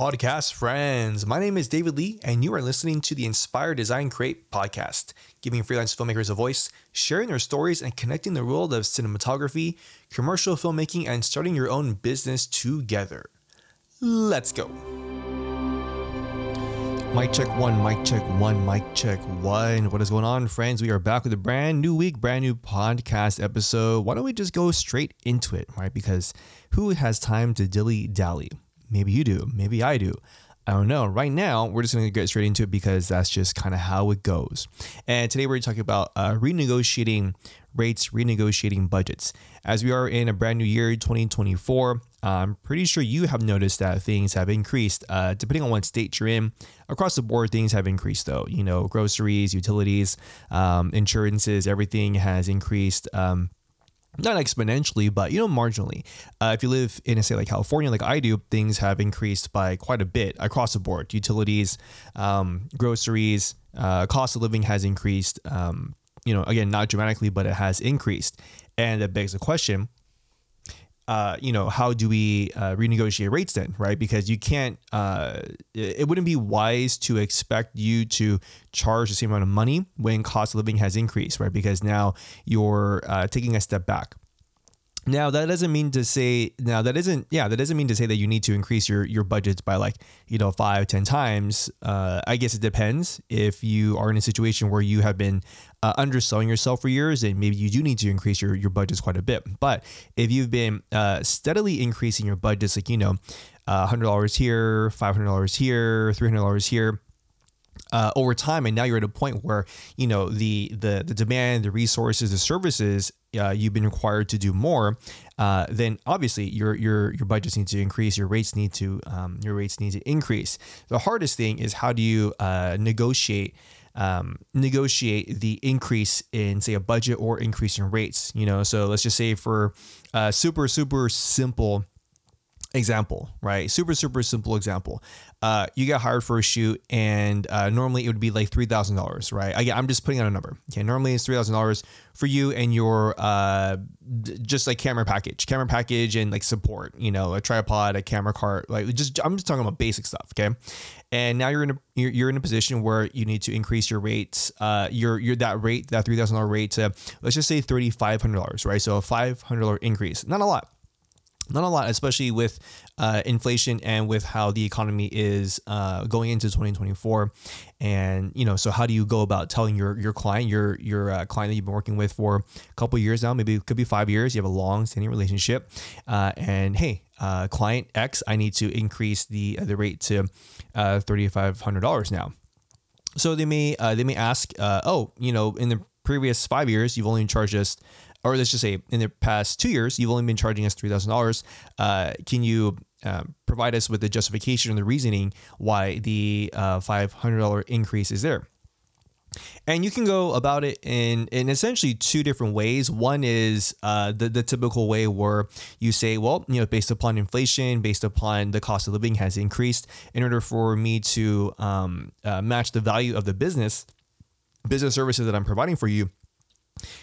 podcast friends. My name is David Lee, and you are listening to the Inspire Design Create podcast, giving freelance filmmakers a voice, sharing their stories, and connecting the world of cinematography, commercial filmmaking, and starting your own business together. Let's go. Mic check one, mic check one, mic check one. What is going on, friends? We are back with a brand new week, brand new podcast episode. Why don't we just go straight into it, right? Because who has time to dilly dally? Maybe you do. Maybe I do. I don't know. Right now, we're just going to get straight into it because that's just kind of how it goes. And today, we're talking about uh, renegotiating rates, renegotiating budgets. As we are in a brand new year, 2024, I'm pretty sure you have noticed that things have increased. Uh, depending on what state you're in, across the board, things have increased though. You know, groceries, utilities, um, insurances, everything has increased. Um, not exponentially, but you know, marginally. Uh, if you live in a state like California, like I do, things have increased by quite a bit across the board. Utilities, um, groceries, uh, cost of living has increased. Um, you know, again, not dramatically, but it has increased, and that begs the question: uh, you know, how do we uh, renegotiate rates then, right? Because you can't, uh, it wouldn't be wise to expect you to charge the same amount of money when cost of living has increased, right? Because now you're uh, taking a step back. Now that doesn't mean to say now that isn't yeah that doesn't mean to say that you need to increase your your budgets by like you know five ten times. Uh, I guess it depends if you are in a situation where you have been uh, underselling yourself for years, and maybe you do need to increase your your budgets quite a bit. But if you've been uh, steadily increasing your budgets, like you know, uh, hundred dollars here, five hundred dollars here, three hundred dollars here uh, over time, and now you're at a point where you know the the the demand, the resources, the services uh, you've been required to do more. Uh, then obviously your your your budgets need to increase, your rates need to um, your rates need to increase. The hardest thing is how do you uh, negotiate. Um, negotiate the increase in say a budget or increase in rates you know so let's just say for uh, super super simple example, right? Super, super simple example. Uh, you get hired for a shoot, and uh, normally it would be like three thousand dollars, right? I, am just putting out a number. Okay, normally it's three thousand dollars for you and your uh, just like camera package, camera package, and like support. You know, a tripod, a camera cart, like just I'm just talking about basic stuff. Okay, and now you're in a you're, you're in a position where you need to increase your rates, uh, your your that rate, that three thousand dollar rate to let's just say thirty five hundred dollars, right? So a five hundred dollar increase, not a lot not a lot, especially with uh, inflation and with how the economy is uh, going into 2024. And you know, so how do you go about telling your your client, your your uh, client that you've been working with for a couple years now, maybe it could be five years, you have a long-standing relationship, uh, and hey, uh, client X, I need to increase the the rate to uh, thirty five hundred dollars now. So they may they may ask, oh, you know, in the previous five years, you've only charged us or let's just say in the past two years, you've only been charging us $3,000. Uh, can you uh, provide us with the justification and the reasoning why the uh, $500 increase is there? And you can go about it in, in essentially two different ways. One is uh, the, the typical way where you say, well, you know, based upon inflation, based upon the cost of living has increased, in order for me to um, uh, match the value of the business, business services that I'm providing for you,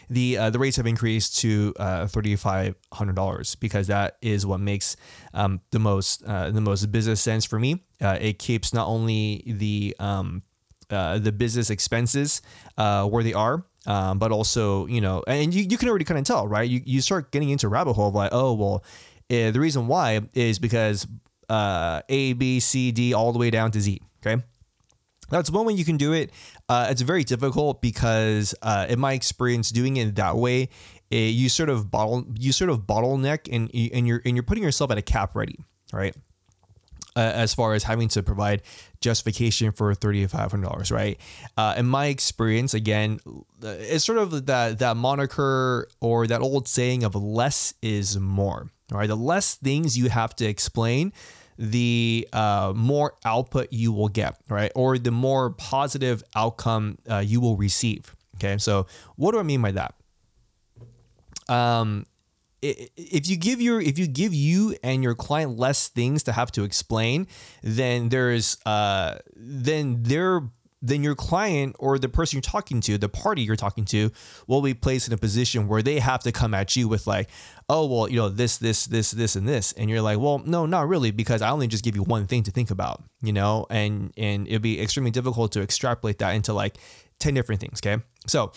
the uh, the rates have increased to uh, thirty five hundred dollars because that is what makes um, the most uh, the most business sense for me. Uh, it keeps not only the um, uh, the business expenses uh, where they are. Um, but also, you know, and you, you can already kind of tell, right? You, you start getting into rabbit hole of like, oh, well, eh, the reason why is because A, B, C, D, all the way down to Z. Okay. That's one way you can do it. Uh, it's very difficult because, uh, in my experience, doing it that way, it, you sort of bottle you sort of bottleneck and and you're and you're putting yourself at a cap ready, right? Uh, as far as having to provide justification for thirty five hundred dollars, right? Uh, in my experience, again, it's sort of that that moniker or that old saying of less is more. Right, the less things you have to explain, the uh, more output you will get, right? Or the more positive outcome uh, you will receive. Okay, so what do I mean by that? Um, if you give your if you give you and your client less things to have to explain, then there's uh, then they're then your client or the person you're talking to, the party you're talking to, will be placed in a position where they have to come at you with like, oh well, you know this, this, this, this, and this, and you're like, well, no, not really, because I only just give you one thing to think about, you know, and and it'd be extremely difficult to extrapolate that into like ten different things. Okay, so.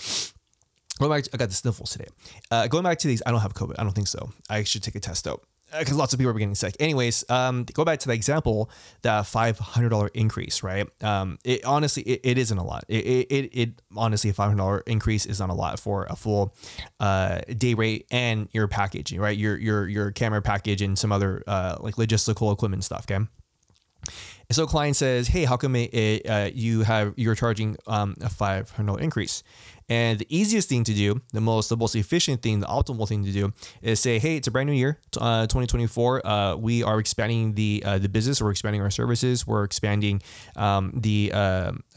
Going back, to, I got the sniffles today. Uh, going back to these, I don't have COVID. I don't think so. I should take a test though because lots of people are getting sick. Anyways, um, go back to the example, the five hundred dollar increase, right? Um, it honestly, it, it isn't a lot. It, it, it honestly, a five hundred dollar increase is not a lot for a full uh, day rate and your package, right? Your your your camera package and some other uh, like logistical equipment stuff. Okay. So client says, "Hey, how come it, it, uh, you have you're charging um, a five hundred increase?" And the easiest thing to do, the most the most efficient thing, the optimal thing to do is say, hey, it's a brand new year, uh, 2024. Uh, we are expanding the uh, the business, we're expanding our services, we're expanding um, the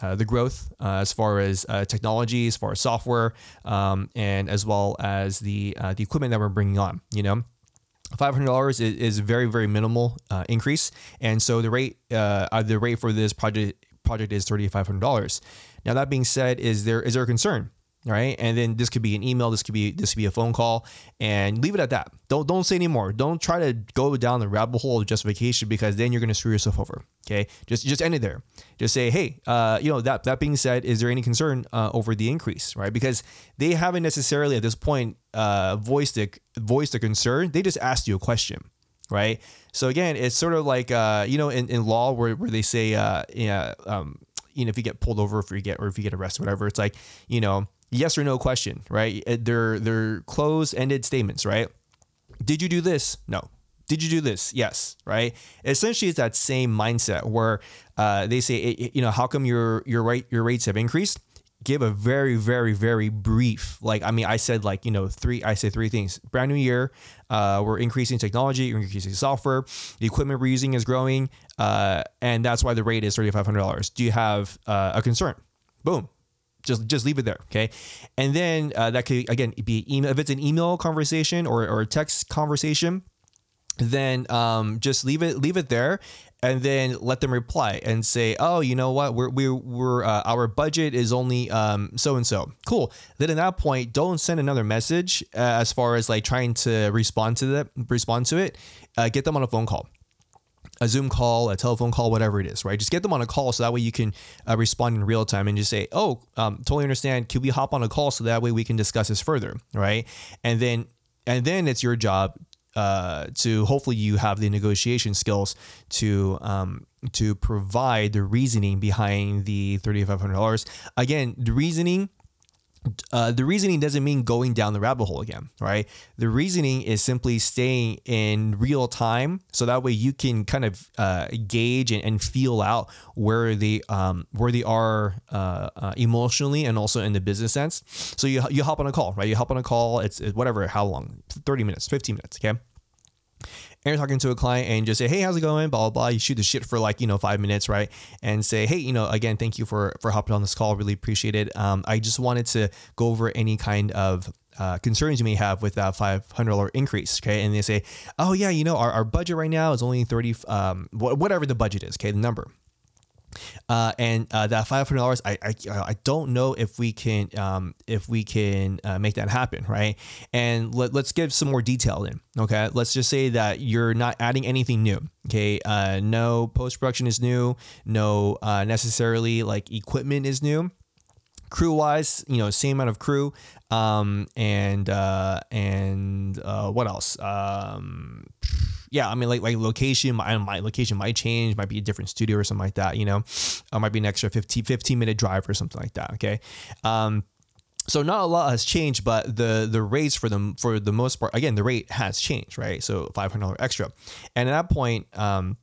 the growth as far as technology, as far as software, um, and as well as the the equipment that we're bringing on. You know. $500 is, is very very minimal uh, increase. And so the rate uh, uh, the rate for this project project is $3500 now that being said is there is there a concern right? And then this could be an email, this could be this could be a phone call, and leave it at that. Don't don't say anymore. Don't try to go down the rabbit hole of justification because then you're gonna screw yourself over. Okay, just just end it there. Just say, hey, uh, you know that that being said, is there any concern uh, over the increase, right? Because they haven't necessarily at this point uh, voiced a voiced a concern. They just asked you a question. Right. So again, it's sort of like uh, you know in, in law where, where they say uh, yeah, um, you know if you get pulled over if you get or if you get arrested whatever it's like you know yes or no question, right? They're they're closed-ended statements, right? Did you do this? No. Did you do this? Yes, right? Essentially, it's that same mindset where uh, they say, you know, how come your your rate your rates have increased? Give a very very very brief, like I mean, I said like you know three. I say three things. Brand new year, uh, we're increasing technology, we're increasing software, the equipment we're using is growing, uh, and that's why the rate is thirty five hundred dollars. Do you have uh, a concern? Boom, just just leave it there okay? And then uh, that could again be email if it's an email conversation or, or a text conversation then um, just leave it leave it there and then let them reply and say oh you know what? We're we're, we're uh, our budget is only so and so cool. Then at that point don't send another message uh, as far as like trying to respond to that respond to it. Uh, get them on a phone call a Zoom call, a telephone call, whatever it is, right? Just get them on a call so that way you can uh, respond in real time and just say, "Oh, um, totally understand. Can we hop on a call so that way we can discuss this further, right?" And then and then it's your job uh, to hopefully you have the negotiation skills to um, to provide the reasoning behind the thirty five hundred dollars. Again, the reasoning uh, the reasoning doesn't mean going down the rabbit hole again, right? The reasoning is simply staying in real time, so that way you can kind of uh, gauge and, and, feel out where they um, where they are uh, uh emotionally and also in the business sense. So you you hop on a call, right? You hop on a call. It's, it's whatever, how long? Thirty minutes, fifteen minutes, okay? And you're talking to a client and just say, hey, how's it going? Blah, blah, blah. You shoot the shit for like, you know, five minutes, right? And say, hey, you know, again, thank you for, for hopping on this call. Really appreciate it. Um, I just wanted to go over any kind of uh, concerns you may have with that $500 increase. Okay. And they say, oh, yeah, you know, our, our budget right now is only 30, um, whatever the budget is. Okay. The number. Uh, and uh, that five hundred dollars, I, I I don't know if we can um, if we can uh, make that happen, right? And let, let's give some more detail in. Okay, let's just say that you're not adding anything new. Okay, uh, no post production is new, no uh, necessarily like equipment is new crew wise, you know, same amount of crew. Um, and uh, and uh, what else? Um, yeah, I mean, like like location, my, my location might change, might be a different studio or something like that. You know, uh, might be an extra 15, 15 minute drive or something like that. Okay. Um, so not a lot has changed, but the the rates for them for the most part, again, the rate has changed, right? So five hundred dollar extra, and at that point, um,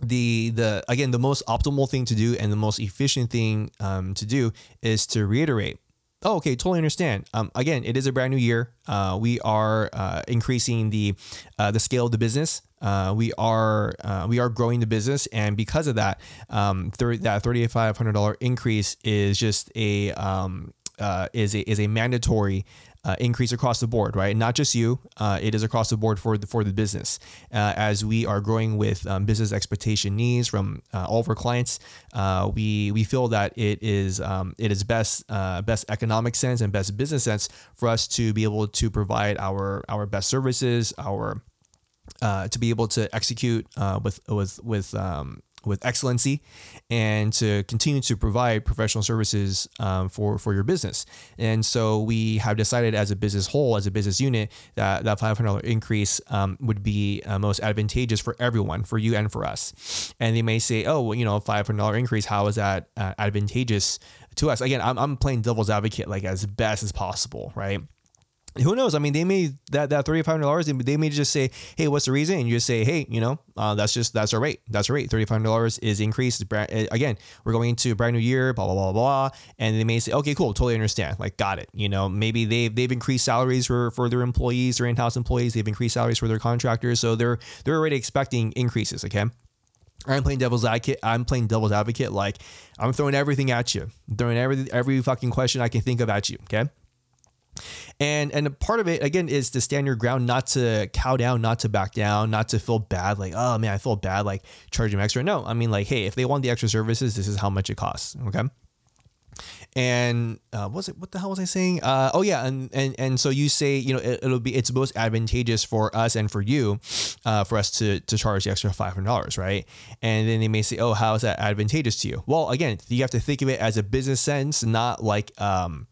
the the again the most optimal thing to do and the most efficient thing um, to do is to reiterate oh okay totally understand. Um, again it is a brand new year. Uh, we are uh, increasing the uh, the scale of the business. Uh, we are uh, we are growing the business and because of that um, 30, that $3500 increase is just a um, uh, is a, is a mandatory uh, increase across the board, right? Not just you, uh, it is across the board for the, for the business. Uh, as we are growing with um, business expectation needs from uh, all of our clients, uh, we we feel that it is um, it is best uh, best economic sense and best business sense for us to be able to provide our our best services, our to be able to execute with with with um, with excellency and to continue to provide professional services um, for for your business. And so we have decided as a business whole, as a business unit, that that $500 increase um, would be uh, most advantageous for everyone, for you and for us. And they may say, oh, well, you know, $500 increase, how is that uh, advantageous to us? Again, I'm, I'm playing devil's advocate like as best as possible, right? Who knows? I mean, they may that that thirty five dollars. They may just say, "Hey, what's the reason?" And you just say, "Hey, you know, uh, that's just that's our rate. That's our rate. Thirty five hundred dollars is increased. Eh, again, we're going into a brand new year. Blah blah blah blah." And they may say, "Okay, cool, totally understand. Like, got it. You know, maybe they've they've increased salaries for for their employees, their in house employees. They've increased salaries for their contractors, so they're they're already expecting increases. Okay." I'm playing devil's advocate. I'm playing devil's advocate. Like I'm throwing everything at you, throwing every every fucking question I can think of at you. Okay. And and part of it again is to stand your ground, not to cow down, not to back down, not to feel bad like, oh man, I feel bad like charging extra. No, I mean like, hey, if they want the extra services, this is how much it costs. Okay. And uh, was it what the hell was I saying? Uh, oh yeah, and and and so you say you know it, will be it's most advantageous for us and for you, uh, for us to to charge the extra five hundred dollars, right? And then they may say, oh, how is that advantageous to you? Well, again, you have to think of it as a business sense, not like um,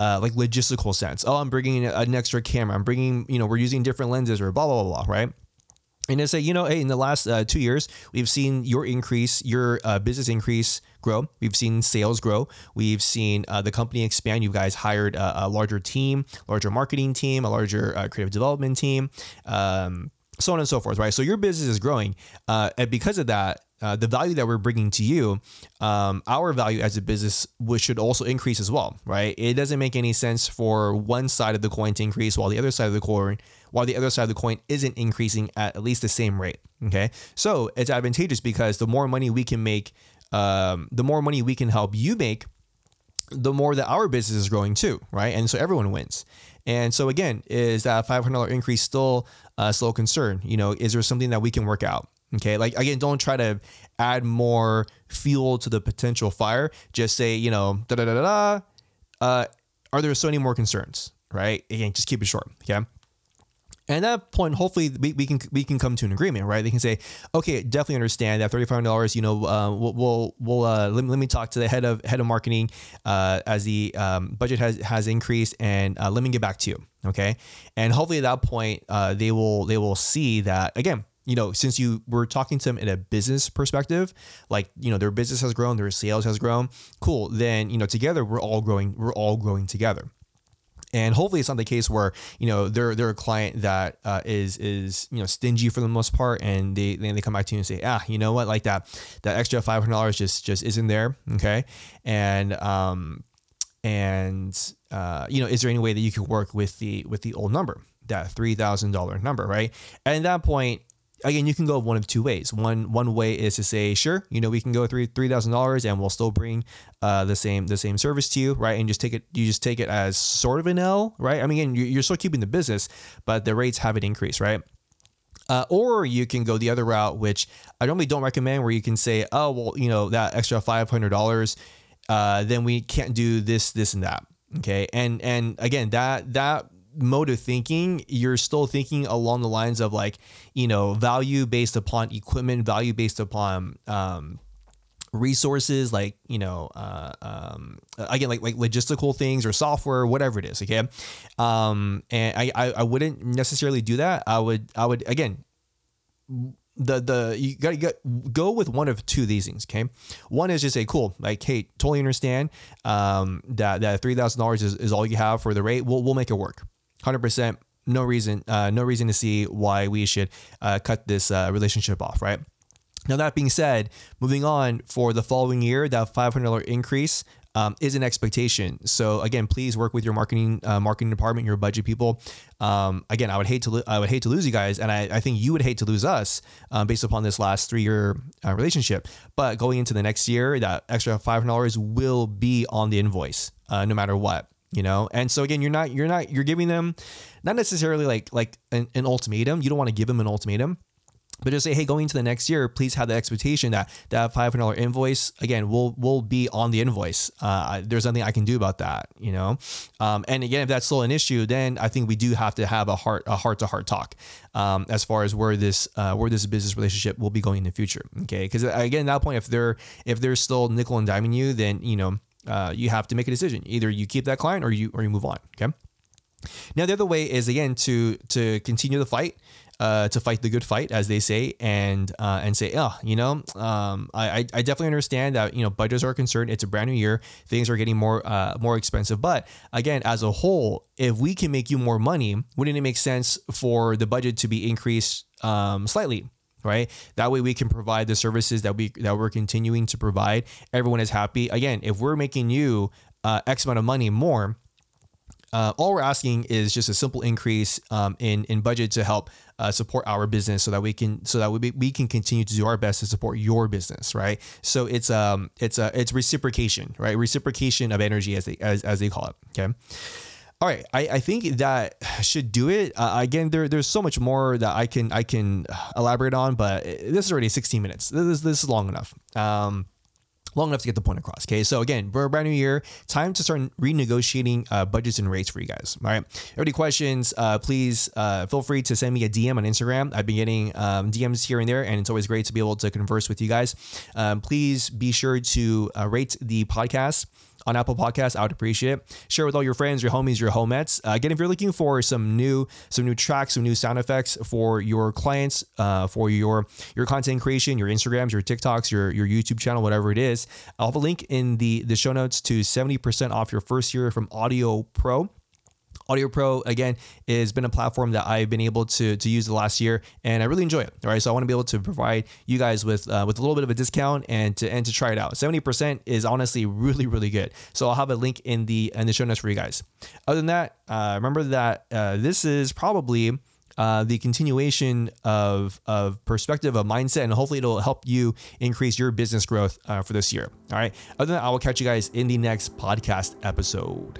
uh, like logistical sense. Oh, I'm bringing an extra camera. I'm bringing, you know, we're using different lenses or blah, blah, blah, blah, right? And they say, you know, hey, in the last uh, two years, we've seen your increase, your uh, business increase grow. We've seen sales grow. We've seen uh, the company expand. You guys hired a, a, larger team, larger marketing team, a larger uh, creative development team, um, so on and so forth, right? So your business is growing. Uh, and because of that, uh, the value that we're bringing to you, um, our value as a business which should also increase as well, right? It doesn't make any sense for one side of the coin to increase while the other side of the coin, while the other side of the coin isn't increasing at at least the same rate. Okay, so it's advantageous because the more money we can make, um, the more money we can help you make, the more that our business is growing too, right? And so everyone wins. And so again, is that five hundred dollar increase still a still concern? You know, is there something that we can work out? Okay, like again, don't try to add more fuel to the potential fire. Just say, you know, da da da da. Uh, are there so many more concerns? Right? Again, just keep it short. Okay. And at that point, hopefully we, we can we can come to an agreement, right? They can say, okay, definitely understand that thirty five dollars. You know, uh, we'll we'll, we'll uh, let, let, me talk to the head of head of marketing uh, as the um, budget has has increased, and uh, let me get back to you, okay? And hopefully at that point, uh, they will they will see that again you know, since you were talking to them in a business perspective, like, you know, their business has grown, their sales has grown, cool. Then, you know, together we're all growing, we're all growing together. And hopefully it's not the case where, you know, they're they're a client that uh, is is, you know, stingy for the most part and they then they come back to you and say, ah, you know what, like that that extra five hundred dollars just just isn't there. Okay. And um and uh, you know, is there any way that you could work with the with the old number, that three thousand dollar number, right? And at that point, again, you can go one of two ways. One one way is to say, sure, you know, we can go three three thousand dollars, and we'll still bring uh, the same the same service to you, right? And just take it, you just take it as sort of an L, right? I mean, again, you're still keeping the business, but the rates haven't increased, right? Uh, or you can go the other route, which I normally don't recommend, where you can say, oh, well, you know, that extra five hundred dollars, uh, then we can't do this, this, and that. Okay, and and again, that that mode of thinking, you're still thinking along the lines of like, you know, value based upon equipment, value based upon um, resources like you know uh, um, again like like logistical things or software whatever it is okay um, and I, I i wouldn't necessarily do that i would i would again the the you gotta get, go with one of two of these things. Okay, one is just say cool, like hey, totally understand um, that that three thousand dollars is, is all you have for the rate. We'll we'll make it work. 100%. No reason, uh, no reason to see why we should uh, cut this uh, relationship off, right? Now, that being said, moving on for the following year, that $500 increase um, is an expectation. So again, please work with your marketing uh, marketing department, your budget people. Um, again, I would hate to lo- I would hate to lose you guys, and I, I think you would hate to lose us um, based upon this last three year uh, relationship. But going into the next year, that extra five hundred dollars will be on the invoice. uh, no matter what you know and so again you're not you're not you're giving them not necessarily like like an, an ultimatum you don't want to give them an ultimatum but just say, hey, going into the next year, please have the expectation that that five hundred dollar invoice again will will be on the invoice. Uh, there's nothing I can do about that, you know. Um, and again, if that's still an issue, then I think we do have to have a heart a heart to heart talk um, as far as where this uh, where this business relationship will be going in the future. Okay, because again, at that point, if they're if they're still nickel and diming you, then you know uh, you have to make a decision. Either you keep that client or you or you move on. Okay. Now the other way is again to to continue the fight uh, to fight the good fight, as they say, and uh, and say, oh, you know, um, I I definitely understand that you know budgets are concerned. It's a brand new year, things are getting more uh, more expensive. But again, as a whole, if we can make you more money, wouldn't it make sense for the budget to be increased um, slightly? Right that way we can provide the services that we that we're continuing to provide everyone is happy again if we're making you uh, x amount of money more uh, all we're asking is just a simple increase um, in in budget to help uh, support our business, so that we can so that we, we can continue to do our best to support your business, right? So it's um it's a it's reciprocation, right? Reciprocation of energy, as they as, as they call it. Okay. All right, I, I think that should do it. Uh, again, there there's so much more that I can I can elaborate on, but this is already 16 minutes. This is, this is long enough. Um, long enough to get the point across. Okay, so again, we're a brand new year. Time to start renegotiating uh, budgets and rates for you guys. All right, any questions? Uh, please uh, feel free to send me a DM on Instagram. I've been getting um, DMs here and there, and it's always great to be able to converse with you guys. Um, please be sure to uh, rate the podcast on Apple Podcasts, I would appreciate it. Share with all your friends, your homies, your homettes. Uh, again, if you're looking for some new some new tracks, some new sound effects for your clients, uh, for your your content creation, your Instagrams, your TikToks, your your YouTube channel, whatever it is, I'll have a link in the the show notes to 70% off your first year from Audiio Pro. Audiio Pro again has been a platform that I've been able to to use the last year, and I really enjoy it. All right, so I want to be able to provide you guys with uh, with a little bit of a discount and to and to try it out. Seventy percent is honestly really really good. So I'll have a link in the in the show notes for you guys. Other than that, uh, remember that uh, this is probably. Uh, the continuation of of perspective, of mindset, and hopefully it'll help you increase your business growth uh, for this year. All right. Other than that, I will catch you guys in the next podcast episode.